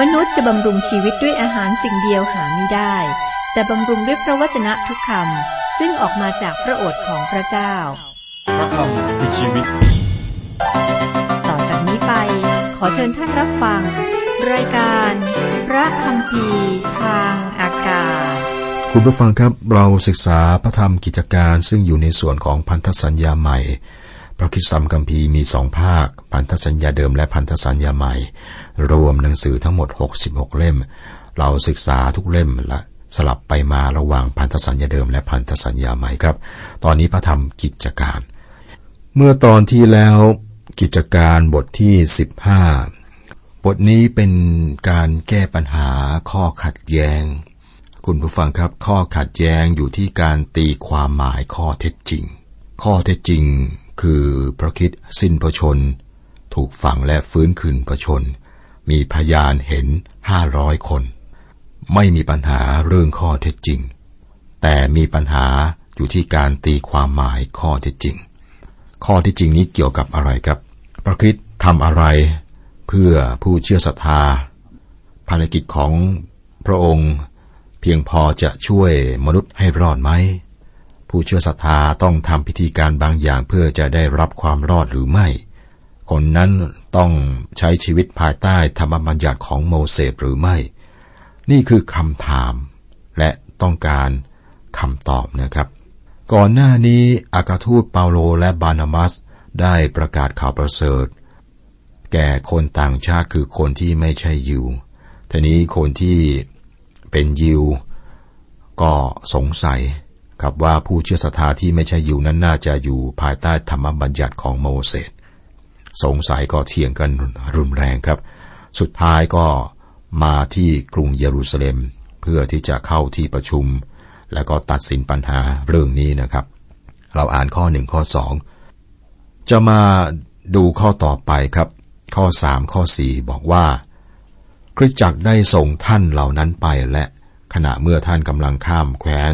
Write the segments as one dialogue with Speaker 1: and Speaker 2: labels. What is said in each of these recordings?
Speaker 1: มนุษย์จะบำรุงชีวิตด้วยอาหารสิ่งเดียวหาไม่ได้ แต่บำรุงด้วยพระวจนะทุกคำซึ่งออกมาจากพระโอษฐ์ของพระเจ้า
Speaker 2: พระคำคือชีวิต
Speaker 1: ต่อจากนี้ไป ขอเชิญท่านรับฟัง รายการ พระคำพีทางอากาศ
Speaker 3: คุณผู้ฟังครับเราศึกษาพระธรรมกิจการซึ่งอยู่ในส่วนของพันธสัญญาใหม่ พระคิดสัมคัมภีร์มีสองภาค พันธสัญญาเดิมและพันธสัญญาใหม่ รวมหนังสือทั้งหมด 66 เล่ม เราศึกษาทุกเล่มละสลับไปมาระหว่างพันธสัญญาเดิมและพันธสัญญาใหม่ครับ ตอนนี้พระธรรมกิจการ เมื่อตอนที่แล้วกิจการบทที่ 15 บทนี้เป็นการแก้ปัญหาข้อขัดแย้ง คุณผู้ฟังครับ ข้อขัดแย้งอยู่ที่การตีความหมายข้อเท็จจริง ข้อเท็จจริงคือพระคิดสิ้นพระชน ถูกฝังและฟื้นคืนพระชน มีพยานเห็นห้าร้อยคน ไม่มีปัญหาเรื่องข้อเท็จจริง แต่มีปัญหาอยู่ที่การตีความหมายข้อเท็จจริง ข้อที่จริงนี้เกี่ยวกับอะไรครับพระคริสต์ทำอะไรเพื่อผู้เชื่อศรัทธา ภารกิจของพระองค์ เพียงพอจะช่วยมนุษย์ให้รอดไหม ผู้เชื่อศรัทธาต้องทำพิธีการบางอย่างเพื่อจะได้รับความรอดหรือไม่ คนนั้นต้องใช้ชีวิตภายใต้ธรรมบัญญัติของโมเสสหรือไม่ นี่คือคำถาม และต้องการคำตอบนะครับ ก่อนหน้านี้อากาทูตเปาโลและบานามัสได้ประกาศข่าวประเสริฐ แก่คนต่างชาติคือคนที่ไม่ใช่ยิวทีนี้คนที่เป็นยิว ก็สงสัยครับว่าผู้เชื่อศรัทธาที่ไม่ใช่ยิวนั้นน่าจะอยู่ภายใต้ธรรมบัญญัติของโมเสส สงสัยก็เถียงกันรุนแรงครับ สุดท้ายก็มาที่กรุงเยรูซาเล็ม เพื่อที่จะเข้าที่ประชุม แล้วก็ตัดสินปัญหาเรื่องนี้นะครับ เราอ่านข้อหนึ่งข้อสองจะมาดูข้อต่อไปครับ ข้อสามข้อสี่บอกว่า คริสตจักรได้ส่งท่านเหล่านั้นไปและขณะเมื่อท่านกำลังข้ามแคว้น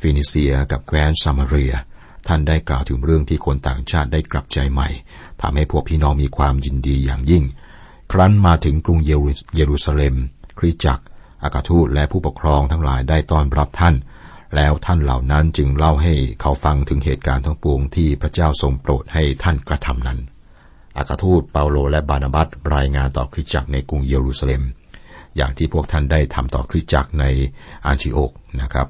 Speaker 3: ฟินิเซียกับแคว้นซามาเรีย ท่านได้กล่าวถึงเรื่องที่คนต่างชาติได้กลับใจใหม่ ทำให้พวกพี่น้องมีความยินดีอย่างยิ่ง ครั้นมาถึงกรุงเยรูซาเล็ม คริสตจักรอากาทูตและผู้ปกครองทั้งหลายได้ต้อนรับท่าน แล้วท่านเหล่านั้นจึงเล่าให้เขาฟังถึงเหตุการณ์ทั้งปวงที่พระเจ้าทรงโปรดให้ท่านกระทำนั้น อากาทูตเปาโลและบานาบัสรายงานต่อคริสตจักรในกรุงเยรูซาเล็ม อย่างที่พวกท่านได้ทำต่อคริสตจักรในอันชิโอกนะครับ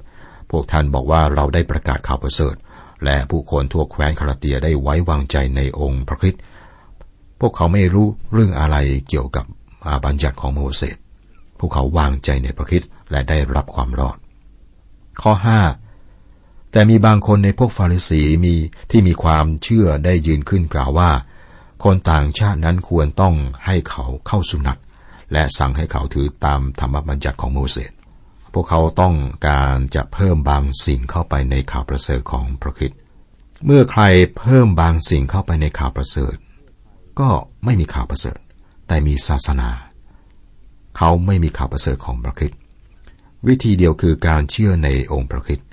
Speaker 3: พวกท่านบอกว่าเราได้ประกาศข่าวประเสริฐ และผู้คนทั่วแคว้นคาราเตียได้ไว้วางใจในองค์พระคริสต์พวกเขาไม่รู้เรื่องอะไรเกี่ยวกับบัญญัติของโมเสสพวกเขาวางใจในพระคริสต์และได้รับความรอด ข้อห้าแต่มีบางคนในพวกฟาริสีมีที่มีความเชื่อได้ยืนขึ้นกล่าวว่า คนต่างชาตินั้นควรต้องให้เขาเข้าสุนัตและสั่งให้เขาถือตามธรรมบัญญัติของโมเสส พวกเขาต้องการจะเพิ่มบางสิ่งเข้าไปในข่าวประเสริฐของพระคริสต์เมื่อใครเพิ่มบางสิ่งเข้าไปในข่าวประเสริฐ ก็ไม่มีข่าวประเสริฐ แต่มีศาสนา เขาไม่มีข่าวประเสริฐของพระคริสต์วิธีเดียวคือการเชื่อในองค์พระคริสต์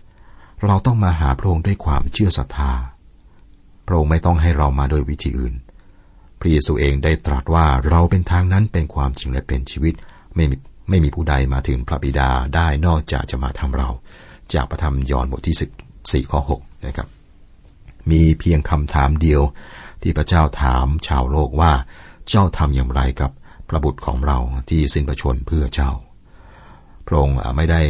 Speaker 3: เราต้องมาหาพระองค์ด้วยความเชื่อศรัทธา พระองค์ไม่ต้องให้เรามาโดยวิธีอื่น พระเยซูเองได้ตรัสว่าเราเป็นทางนั้นเป็นความจริงและเป็นชีวิตไม่มี ไม่มีผู้ใดมาถึงพระบิดาได้นอกจากจะมาทำเรา จากพระธรรมยอห์นบทที่ 14 ข้อ 6 นะครับ มีเพียงคำถามเดียวที่พระเจ้าถามชาวโลกว่าเจ้าทำอย่างไรกับพระบุตรของเราที่สิ้นพระชนเพื่อเจ้า พระองค์ไม่ได้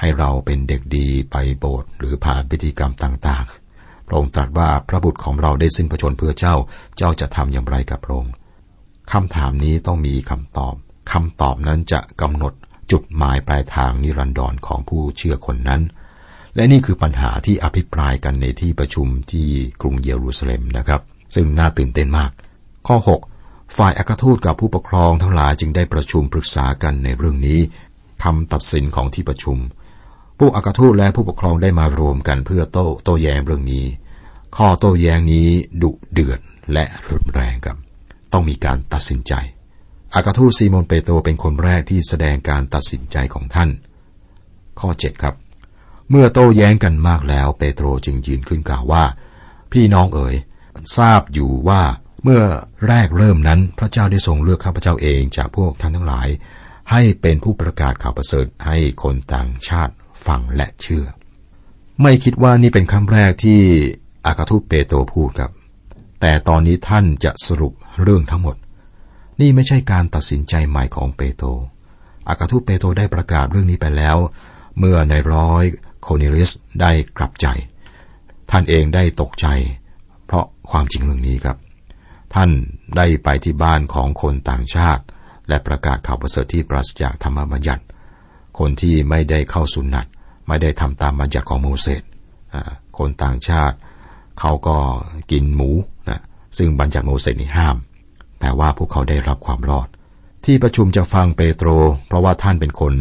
Speaker 3: ให้เราเป็นเด็กดีไปโบสถ์หรือผ่านพิธีกรรมต่างๆ พระองค์ตรัสว่าพระบุตรของเราได้สิ้นพระชนเพื่อเจ้า เจ้าจะทำอย่างไรกับพระองค์คำถามนี้ต้องมีคำตอบ คำตอบนั้นจะกำหนดจุดหมายปลายทางนิรันดรของผู้เชื่อคนนั้น และนี่คือปัญหาที่อภิปรายกันในที่ประชุมที่กรุงเยรูซาเล็มนะครับ ซึ่งน่าตื่นเต้นมาก ข้อ 6 ฝ่ายอากาทูตกับผู้ปกครองทั้งหลายจึงได้ประชุมปรึกษากันในเรื่องนี้คำตัดสินของที่ประชุม ผู้อากาทูตและผู้ปกครองได้มารวมกันเพื่อโต้โต้แย้งเรื่องนี้ ข้อโต้แย้งนี้ดุเดือดและรุนแรงครับ ต้องมีการตัดสินใจ อากาทูตซีโมนเปโตรเป็นคนแรกที่แสดงการตัดสินใจของท่าน ข้อ 7 ครับ เมื่อโต้แย้งกันมากแล้วเปโตรจึงยืนขึ้นกล่าวว่า พี่น้องเอ๋ย ทราบอยู่ว่าเมื่อแรกเริ่มนั้นพระเจ้าได้ทรงเลือกข้าพเจ้าเองจากพวกท่านทั้งหลาย ให้เป็นผู้ประกาศข่าวประเสริฐให้คนต่างชาติฟังและเชื่อ ไม่คิดว่านี่เป็นครั้งแรกที่อากาทูตเปโตรพูดครับ แต่ตอนนี้ท่านจะสรุปเรื่องทั้งหมด นี่ไม่ใช่การตัดสินใจใหม่ของเปโตรอัครทูตเปโตรได้ประกาศเรื่องนี้ไปแล้ว เมื่อนายร้อยโครเนลิอัสได้กลับใจ ท่านเองได้ตกใจ เพราะความจริงเรื่องนี้ครับ ท่านได้ไปที่บ้านของคนต่างชาติ และประกาศข่าวประเสริฐที่ปราศจากธรรมบัญญัติ คนที่ไม่ได้เข้าสุนัตไม่ได้ทำตามบัญญัติของโมเสสคนต่างชาติเขาก็กินหมูนะซึ่งบัญญัติโมเสสนี่ห้าม แต่ว่าพวกเขาได้รับความรอด ที่ประชุมจะฟังเปโตร เพราะว่าท่านเป็นคน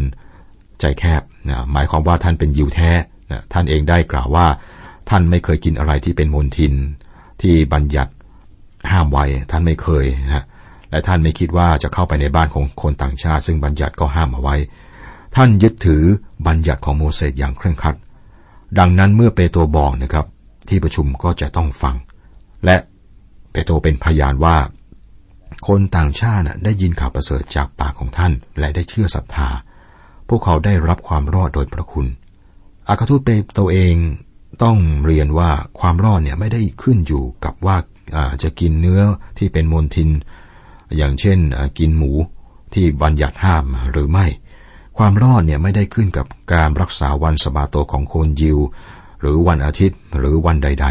Speaker 3: ใจแคบนะหมายความว่าท่านเป็นยิวแท้นะท่านเองได้กล่าวว่า ท่านไม่เคยกินอะไรที่เป็นมลทิน ที่บัญญัติห้ามไว้ท่านไม่เคยนะและท่านไม่คิดว่าจะเข้าไปในบ้านของคนต่างชาติ ซึ่งบัญญัติก็ห้ามเอาไว้ ท่านยึดถือบัญญัติของโมเสสอย่างเคร่งครัด ดังนั้นเมื่อเปโตรบอกนะครับ ที่ประชุมก็จะต้องฟัง และเปโตรเป็นพยานว่า คนต่างชาติได้ยินข่าวประเสริฐจากปากของท่านและได้เชื่อศรัทธา พวกเขาได้รับความรอดโดยพระคุณ อากาทูตเปโตรเองต้องเรียนว่าความรอดเนี่ยไม่ได้ขึ้นอยู่กับว่าจะกินเนื้อที่เป็นมลทิน อย่างเช่นกินหมูที่บัญญัติห้ามหรือไม่ ความรอดเนี่ยไม่ได้ขึ้นกับการรักษาวันสบาโตของคนยิว หรือวันอาทิตย์หรือวันใด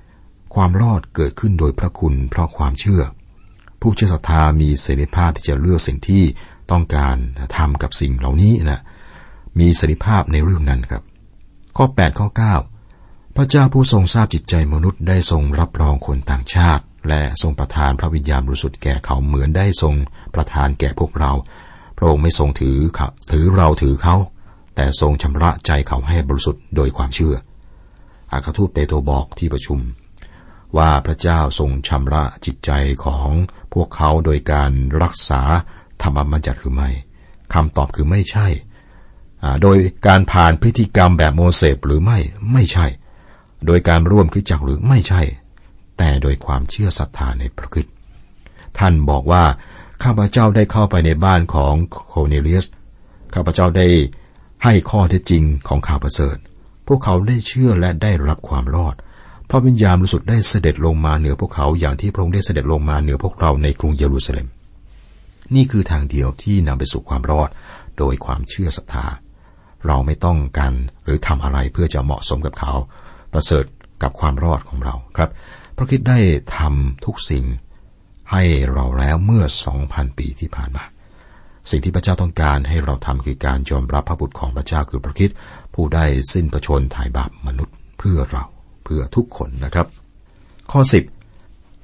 Speaker 3: ๆ ความรอดเกิดขึ้นโดยพระคุณเพราะความเชื่อ ผู้เชื่อศรัทธามีเสรีภาพที่จะเลือกสิ่งที่ต้องการทำกับสิ่งเหล่านี้นะมีเสรีภาพในเรื่องนั้นครับ ข้อ 8 ข้อ 9 พระเจ้าผู้ทรงทราบจิตใจมนุษย์ได้ทรงรับรองคนต่างชาติ และทรงประทานพระวิญญาณบริสุทธิ์แก่เขาเหมือนได้ทรงประทานแก่พวกเรา พระองค์ไม่ทรงถือถือเราถือเขา แต่ทรงชำระใจเขาให้บริสุทธิ์โดยความเชื่อ อาคาทูตเปโตรบอกที่ประชุม ว่าพระเจ้าทรงชำระจิตใจของพวกเขาโดยการรักษาธรรมบัญญัติหรือไม่คำตอบคือไม่ใช่ โดยการผ่านพิธีกรรมแบบโมเสสหรือไม่ ไม่ใช่ โดยการร่วมคริสจักรหรือไม่ใช่ แต่โดยความเชื่อศรัทธาในพระคิดท่านบอกว่าข้าพเจ้าได้เข้าไปในบ้านของโคเนเลียส ข้าพเจ้าได้ให้ข้อเท็จจริงของข่าวประเสริฐ พวกเขาได้เชื่อและได้รับความรอด พระวิญญาณบริสุทธิ์ได้เสด็จลงมาเหนือพวกเขาอย่างที่พระองค์ได้เสด็จลงมาเหนือพวกเราในกรุงเยรูซาเล็ม นี่คือทางเดียวที่นำไปสู่ความรอดโดยความเชื่อศรัทธา เราไม่ต้องการหรือทำอะไรเพื่อจะเหมาะสมกับเขา ประเสริฐกับความรอดของเราครับ พระคิดได้ทำทุกสิ่งให้เราแล้วเมื่อสองพันปีที่ผ่านมา สิ่งที่พระเจ้าต้องการให้เราทำคือการยอมรับพระบุตรของพระเจ้าคือพระคิดผู้ได้สิ้นประชนถ่ายบาปมนุษย์เพื่อเรา เพื่อทุกคนนะครับ ข้อสิบ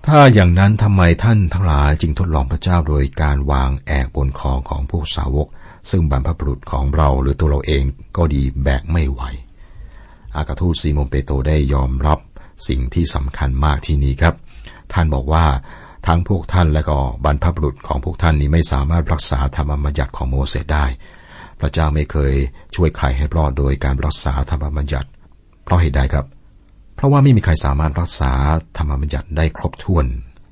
Speaker 3: ถ้าอย่างนั้นทำไมท่านทั้งหลายจึงทดลองพระเจ้าโดยการวางแอกบนคอของผู้สาวก ซึ่งบรรพบุรุษของเราหรือตัวเราเองก็ดีแบกไม่ไหว อากาทูซีโมเปโตได้ยอมรับสิ่งที่สำคัญมากที่นี้ครับ ท่านบอกว่าทั้งพวกท่านและก็บรรพบุรุษของพวกท่านนี้ไม่สามารถรักษาธรรมบัญญัติของโมเสสได้ พระเจ้าไม่เคยช่วยใครให้รอดโดยการรักษาธรรมบัญญัติ เพราะเหตุใดครับ เพราะว่าไม่มีใครสามารถรักษาธรรมบัญญัติได้ครบถ้วน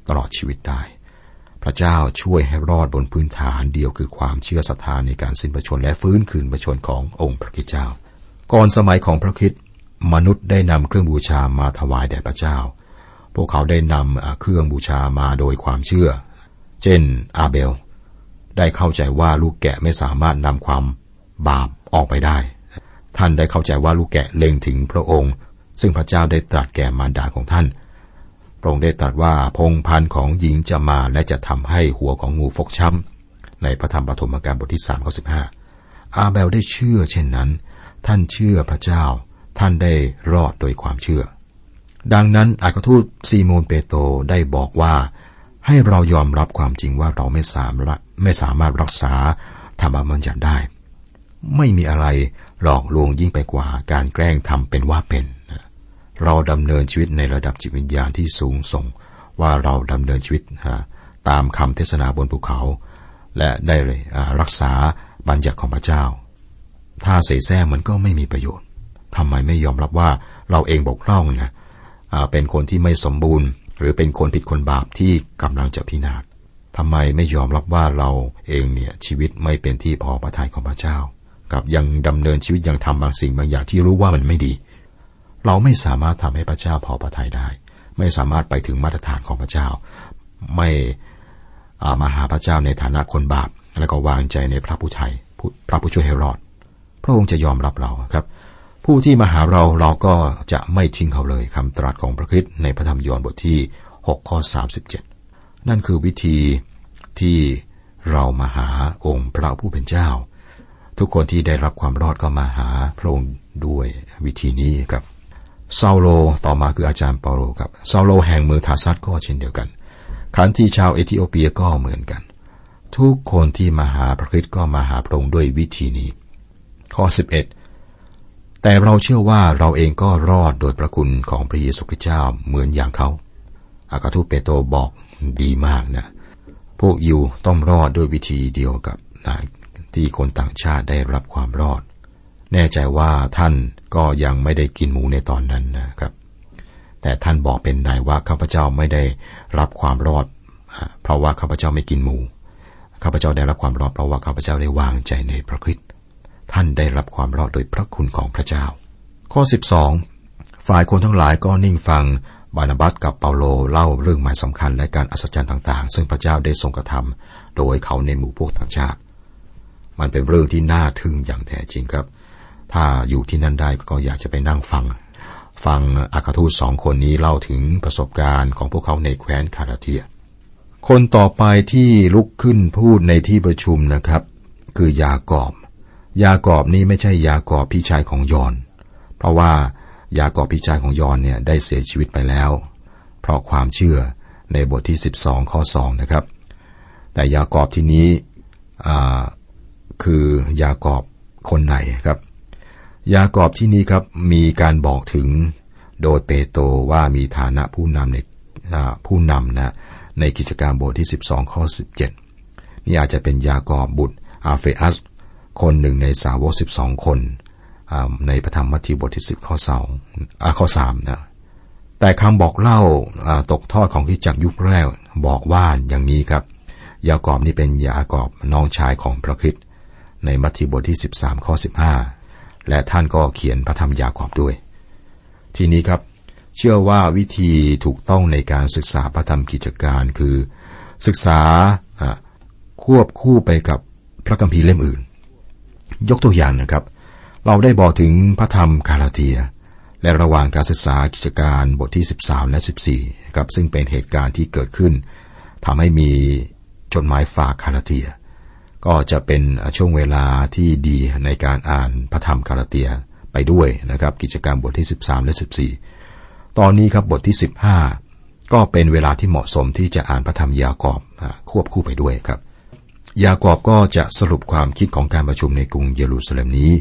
Speaker 3: ตลอดชีวิตได้ พระเจ้าช่วยให้รอดบนพื้นฐานเดียวคือความเชื่อศรัทธาในการสิ้นประชนและฟื้นคืนประชนขององค์พระคิดเจ้า ก่อนสมัยของพระคิดมนุษย์ได้นำเครื่องบูชามาถวายแด่พระเจ้า พวกเขาได้นำเครื่องบูชามาโดยความเชื่อ เช่น อาเบล ได้เข้าใจว่าลูกแกะไม่สามารถนำความบาปออกไปได้ ท่านได้เข้าใจว่าลูกแกะเล็งถึงพระองค์ ซึ่งพระเจ้าได้ตรัสแก่มารดาของท่าน พระองค์ได้ตรัสว่าพงพันธ์ของหญิงจะมาและจะทำให้หัวของงูฟกช้ำในพระธรรมปฐมกาลบทที่สามข้อสิบห้าอาเบลได้เชื่อเช่นนั้น ท่านเชื่อพระเจ้า ท่านได้รอดโดยความเชื่อ ดังนั้นอากาทูตซีโมนเปโตรได้บอกว่า ให้เรายอมรับความจริงว่าเราไม่สามารถไม่สามารถรักษาธรรมบัญญัติได้ ไม่มีอะไรหลอกลวงยิ่งไปกว่าการแกล้งทำเป็นว่าเป็น เราดำเนินชีวิตในระดับจิตวิญญาณที่สูงส่ง ว่าเราดำเนินชีวิตตามคำเทศนาบนภูเขา และได้เลยรักษาบัญญัติของพระเจ้า ถ้าเสแสร้งมันก็ไม่มีประโยชน์ทำไมไม่ยอมรับว่าเราเองบกพร่องนะเป็นคนที่ไม่สมบูรณ์ หรือเป็นคนผิดคนบาปที่กำลังจะพินาศทำไมไม่ยอมรับว่าเราเองเนี่ยชีวิตไม่เป็นที่พอพระทัยของพระเจ้า กับยังดำเนินชีวิตยังทำบางสิ่งบางอย่างที่รู้ว่ามันไม่ดี เราไม่สามารถทำให้พระเจ้าพอพระทัยได้ ไม่สามารถไปถึงมาตรฐานของพระเจ้า ไม่มาหาพระเจ้าในฐานะคนบาป แล้วก็วางใจในพระผู้ไทยพระผู้ช่วยให้รอด พระองค์จะยอมรับเราครับ ผู้ที่มาหาเราเราก็จะไม่ทิ้งเขาเลยคำตรัสของพระคิดในพระธรรมยอห์นบทที่ 6 ข้อ 37 นั่นคือวิธีที่เรามาหาองค์พระผู้เป็นเจ้า ทุกคนที่ได้รับความรอดก็มาหาพระองค์ด้วยวิธีนี้ครับ เซาโลต่อมาคืออาจารย์เปาโลครับเซาโลแห่งเมืองทาร์ซัสก็เช่นเดียวกันขันทีชาวเอธิโอเปียก็เหมือนกัน ทุกคนที่มาหาพระคริสต์ก็มาหาพระองค์ด้วยวิธีนี้ ข้อ 11 แต่เราเชื่อว่าเราเองก็รอดโดยพระคุณของพระเยซูคริสต์เจ้าเหมือนอย่างเขา อากาทูเปโตบอกดีมากนะ พวกยูต้องรอดด้วยวิธีเดียวกับที่คนต่างชาติได้รับความรอด แน่ใจว่าท่านก็ยังไม่ได้กินหมูในตอนนั้นนะครับ แต่ท่านบอกเป็นนายว่าข้าพเจ้าไม่ได้รับความรอด เพราะว่าข้าพเจ้าไม่กินหมูข้าพเจ้าได้รับความรอดเพราะว่าข้าพเจ้าได้วางใจในพระคริสต์ท่านได้รับความรอดโดยพระคุณของพระเจ้า ข้อ 12 ฝ่ายคนทั้งหลายก็นิ่งฟังบานาบัสกับเปาโลเล่าเรื่องหมายสำคัญและการอัศจรรย์ต่าง ๆ ซึ่งพระเจ้าได้ทรงกระทำโดยเขาในหมู่พวกต่างชาติ มันเป็นเรื่องที่น่าทึ่งอย่างแท้จริงครับ ถ้าอยู่ที่นั่นได้ก็อยากจะไปนั่งฟัง ฟังอาคาทูตสองคนนี้เล่าถึงประสบการณ์ของพวกเขาในแคว้นคาราเทีย คนต่อไปที่ลุกขึ้นพูดในที่ประชุมนะครับ คือยากอบ ยากอบนี้ไม่ใช่ยากอบพี่ชายของยอน เพราะว่ายากอบพี่ชายของยอนเนี่ยได้เสียชีวิตไปแล้ว เพราะความเชื่อในบทที่ 12 ข้อ 2 นะครับ แต่ยากอบที่นี้คือ ยากอบคนไหนครับ ยากอบที่นี้ครับมีการบอกถึงโดยเปโตรว่ามีฐานะผู้นำในผู้นำนะในกิจการบทที่ 12 ข้อ 17 นี่อาจจะเป็นยากอบบุตรอาเฟอัส คนหนึ่งในสาวก 12 คนในพระธรรมมัทธิวบทที่สิบข้อสองข้อสามนะแต่คำบอกเล่าตกทอดของที่จักยุคแรกบอกว่าอย่างนี้ครับ ยากอบนี่เป็นยากอบน้องชายของพระคิดในมัทธิวบทที่สิบสามข้อสิบห้า และท่านก็เขียนพระธรรมยากอบด้วย ทีนี้ครับ เชื่อว่าวิธีถูกต้องในการศึกษาพระธรรมกิจการคือ ศึกษาควบคู่ไปกับพระคัมภีร์เล่มอื่น ยกตัวอย่างนะครับ เราได้บอกถึงพระธรรมคาราเทีย และระหว่างการศึกษากิจการบทที่ 13 และ 14ครับซึ่งเป็นเหตุการณ์ที่เกิดขึ้นทำให้มีจดหมายฝากคาราเทีย ก็จะเป็นช่วงเวลาที่ดีในการอ่านพระธรรมคาราเทียไปด้วยนะครับ กิจการมบทที่ 13 และ 14 ตอนนี้ครับบทที่ 15 ก็เป็นเวลาที่เหมาะสมที่จะอ่านพระธรรมยากอบควบคู่ไปด้วยครับ ยากอบก็จะสรุปความคิดของการประชุมในกรุงเยรูซาเล็มนี้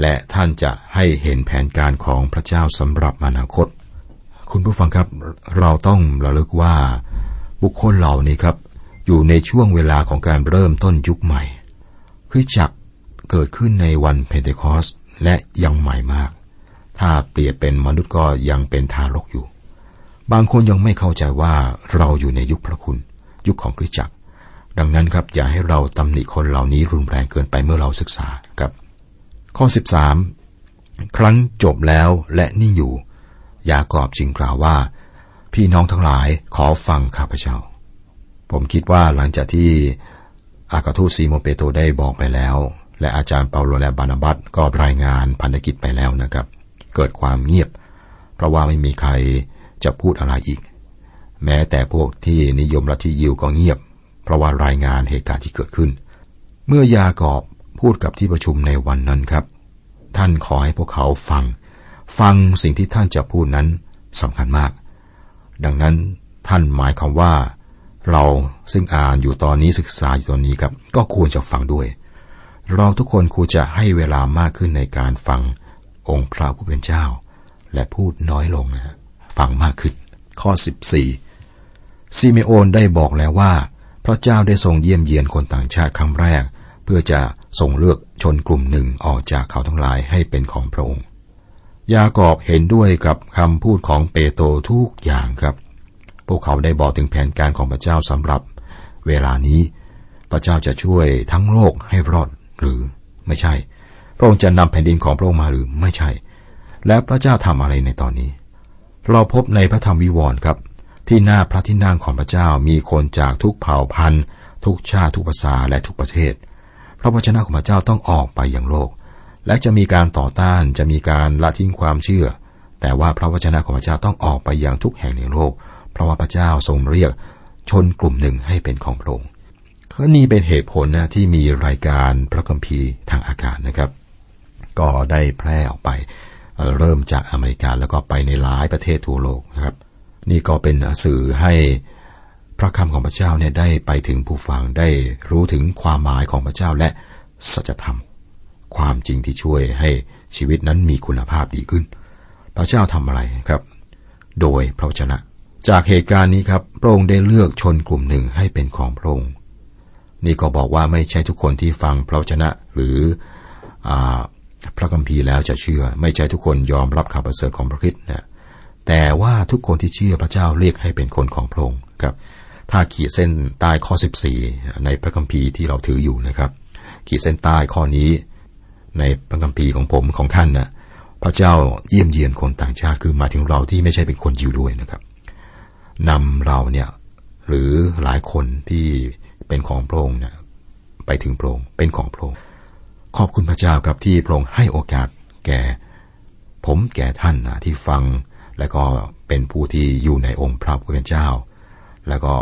Speaker 3: และท่านจะให้เห็นแผนการของพระเจ้าสำหรับอนาคต คุณผู้ฟังครับเราต้องระลึกว่าบุคคลเหล่านี้ครับ อยู่ในช่วงเวลาของการเริ่มต้นยุคใหม่คริสจักรเกิดขึ้นในวันเพนเทคอสและยังใหม่มาก ถ้าเปรียบเป็นมนุษย์ก็ยังเป็นทารกอยู่ บางคนยังไม่เข้าใจว่าเราอยู่ในยุคพระคุณ ยุคของคริสจักร ดังนั้นครับอย่าให้เราตำหนิคนเหล่านี้รุนแรงเกินไปเมื่อเราศึกษาครับ ข้อ 13 ครั้งจบแล้วและนิ่งอยู่ ยากอบจึงกล่าวว่า พี่น้องทั้งหลายขอฟังข้าพเจ้า ผมคิดว่าหลังจากที่อากาทูซีโมเปโตได้บอกไปแล้ว และอาจารย์เปาโลและบานาบัตก็รายงานพันธกิจไปแล้วนะครับ เกิดความเงียบ เพราะว่าไม่มีใครจะพูดอะไรอีก แม้แต่พวกที่นิยมลัทธิยิวก็เงียบ เพราะว่ารายงานเหตุการณ์ที่เกิดขึ้น เมื่อยากอบพูดกับที่ประชุมในวันนั้นครับ ท่านขอให้พวกเขาฟัง ฟังสิ่งที่ท่านจะพูดนั้นสำคัญมาก ดังนั้นท่านหมายความว่า เราซึ่งอ่านอยู่ตอนนี้ศึกษาอยู่ตอนนี้ครับ ก็ควรจะฟังด้วย เราทุกคนควรจะให้เวลามากขึ้นในการฟังองค์พระผู้เป็นเจ้า และพูดน้อยลงนะฟังมากขึ้น ข้อ 14 ซิเมโอนได้บอกแล้วว่า พระเจ้าได้ทรงเยี่ยมเยียนคนต่างชาติครั้งแรก เพื่อจะทรงเลือกชนกลุ่มหนึ่งออกจากเขาทั้งหลายให้เป็นของพระองค์ ยากอบเห็นด้วยกับคำพูดของเปโตรทุกอย่างครับ พวกเขาได้บอกถึงแผนการของพระเจ้าสำหรับ เวลานี้ พระเจ้าจะช่วยทั้งโลกให้รอดหรือไม่ใช่ พระองค์จะนำแผ่นดินของพระองค์มาหรือไม่ใช่ แล้วพระเจ้าทำอะไรในตอนนี้ เราพบในพระธรรมวิวรณ์ครับ ที่หน้าพระที่นั่งของพระเจ้ามีคนจากทุกเผ่าพันธุ์ ทุกชาติทุกภาษาและทุกประเทศ พระวจนะของพระเจ้าต้องออกไปอย่างโลก และจะมีการต่อต้านจะมีการละทิ้งความเชื่อ แต่ว่าพระวจนะของพระเจ้าต้องออกไปอย่างทุกแห่งในโลก เพราะว่าพระเจ้าทรงเรียกชนกลุ่มหนึ่งให้เป็นของพระองค์ก็นี่เป็นเหตุผลนะที่มีรายการพระคัมภีร์ทางอากาศนะครับ ก็ได้แพร่ออกไป เริ่มจากอเมริกาแล้วก็ไปในหลายประเทศทั่วโลกนะครับ นี่ก็เป็นสื่อให้พระคำของพระเจ้าเนี่ยได้ไปถึงผู้ฟังได้รู้ถึงความหมายของพระเจ้าและสัจธรรม ความจริงที่ช่วยให้ชีวิตนั้นมีคุณภาพดีขึ้น พระเจ้าทำอะไรครับ โดยพระวจนะ จากเหตุการณ์นี้ครับ พระองค์ได้เลือกชนกลุ่มหนึ่งให้เป็นของพระองค์ นี่ก็บอกว่าไม่ใช่ทุกคนที่ฟังพระวจนะหรืออพระคัมภีร์แล้วจะเชื่อ ไม่ใช่ทุกคนยอมรับข่าวประเสริฐของพระคิดนะแต่ว่าทุกคนที่เชื่อพระเจ้าเรียกให้เป็นคนของพระองค์ครับ ถ้าขีดเส้นใต้ข้อ 14 ในพระคัมภีร์ที่เราถืออยู่นะครับ ขีดเส้นใต้ข้อนี้ ในพระคัมภีร์ของผมของท่านนะพระเจ้าเยี่ยมเยียนคนต่างชาติคือมาถึงเราที่ไม่ใช่เป็นคนยิวด้วยนะครับ นำเราเนี่ย หรือหลายคนที่เป็นของพระองค์เนี่ยไปถึงพระองค์เป็นของพระองค์ขอบคุณพระเจ้าครับที่พระองค์ให้โอกาสแก่ ผมแก่ท่านนะที่ฟัง และก็เป็นผู้ที่อยู่ในองค์พระผู้เป็นเจ้า แล้วก็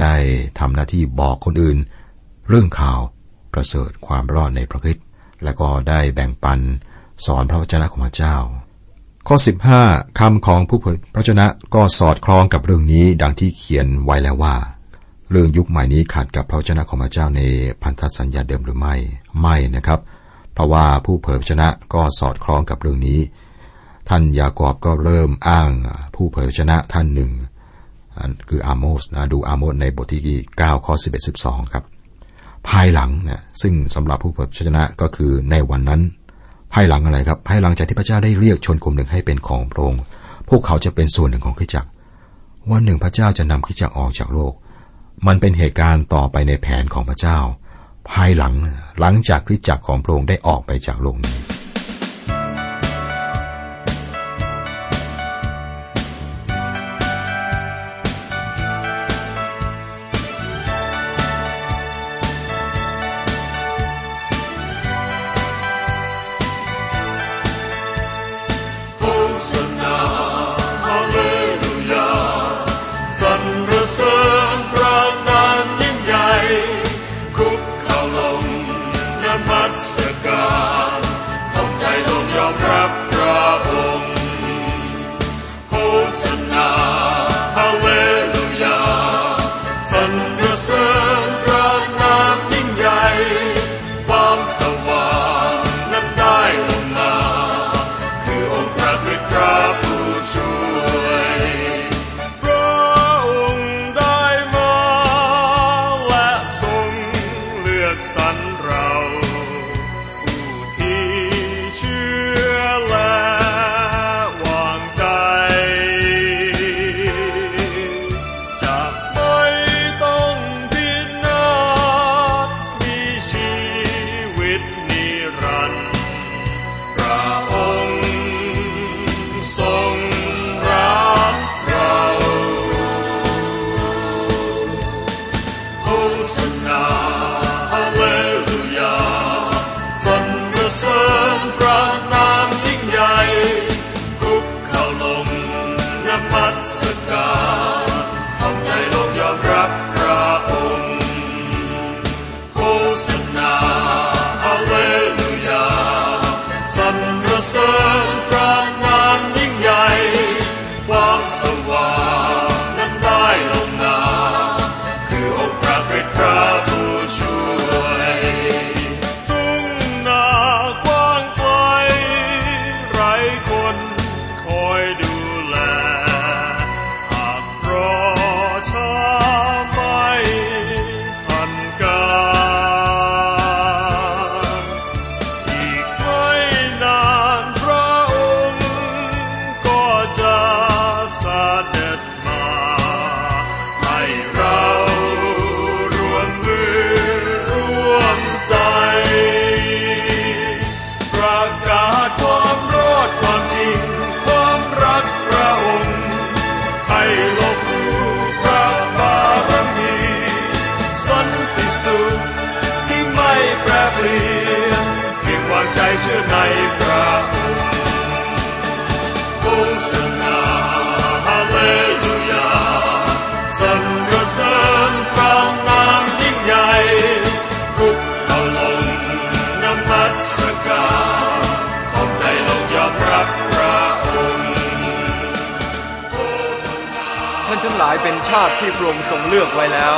Speaker 3: ได้ทำหน้าที่บอกคนอื่น เรื่องข่าวประเสริฐความรอดในพระคิดและก็ได้แบ่งปันสอนพระวจนะของพระเจ้า ข้อ 15คำของผู้เผยพระชนะก็สอดคล้องกับเรื่องนี้ดังที่เขียนไว้แล้วว่า เรื่องยุคใหม่นี้ขัดกับพระวจนะของพระเจ้าในพันธสัญญาเดิมหรือไม่ ไม่นะครับ เพราะว่าผู้เผยพระชนะก็สอดคล้องกับเรื่องนี้ ท่านยากอบก็เริ่มอ้างผู้เผยพระชนะท่านหนึ่ง คืออาโมสนะดูอาโมสในบทที่ 9 ข้อ 11 12 ครับ ภายหลังนะซึ่งสำหรับผู้เผยพระชนะก็คือในวันนั้น ภายหลังอะไรครับภายหลังจากที่พระเจ้าได้เรียกชนกลุ่มหนึ่งให้เป็นของพระองค์พวกเขาจะเป็นส่วนหนึ่งของขริจักรวันหนึ่งพระเจ้าจะนำขริจักรออกจากโลก มันเป็นเหตุการณ์ต่อไปในแผนของพระเจ้า ภายหลังหลังจากคริจักรของพระองค์ได้ออกไปจากโลกนี้
Speaker 4: So. sun. It's are God. หลาย
Speaker 5: เป็นชาติที่พระองค์ทรงเลือกไว้แล้ว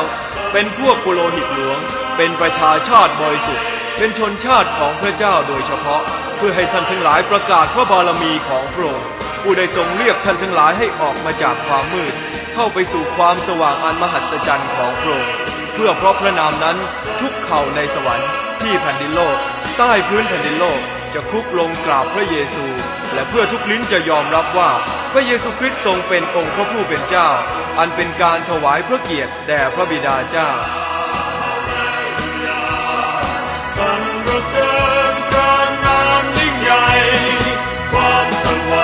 Speaker 5: เป็นพวกปุโรหิตหลวง เป็นประชาชาติบริสุทธิ์ เป็นชนชาติของพระเจ้าโดยเฉพาะ เพื่อให้ท่านทั้งหลายประกาศพระบารมีของพระองค์ผู้ได้ทรงเรียกท่านทั้งหลายให้ออกมาจากความมืด เข้าไปสู่ความสว่างอันมหัศจรรย์ของพระองค์เพื่อเพราะพระนามนั้นทุกเข่าในสวรรค์ที่แผ่นดินโลก ใต้พื้นแผ่นดินโลกจะคุกลงกราบพระเยซู และเพื่อทุกลิ้นจะยอมรับว่า พระเยซูคริสต์ทรงเป็นองค์พระผู้เป็นเจ้า อันเป็นการถวายพระเกียรติแด่พระบิดาเจ้า
Speaker 4: สรรเสริญพระนามยิ่งใหญ่ความสว่า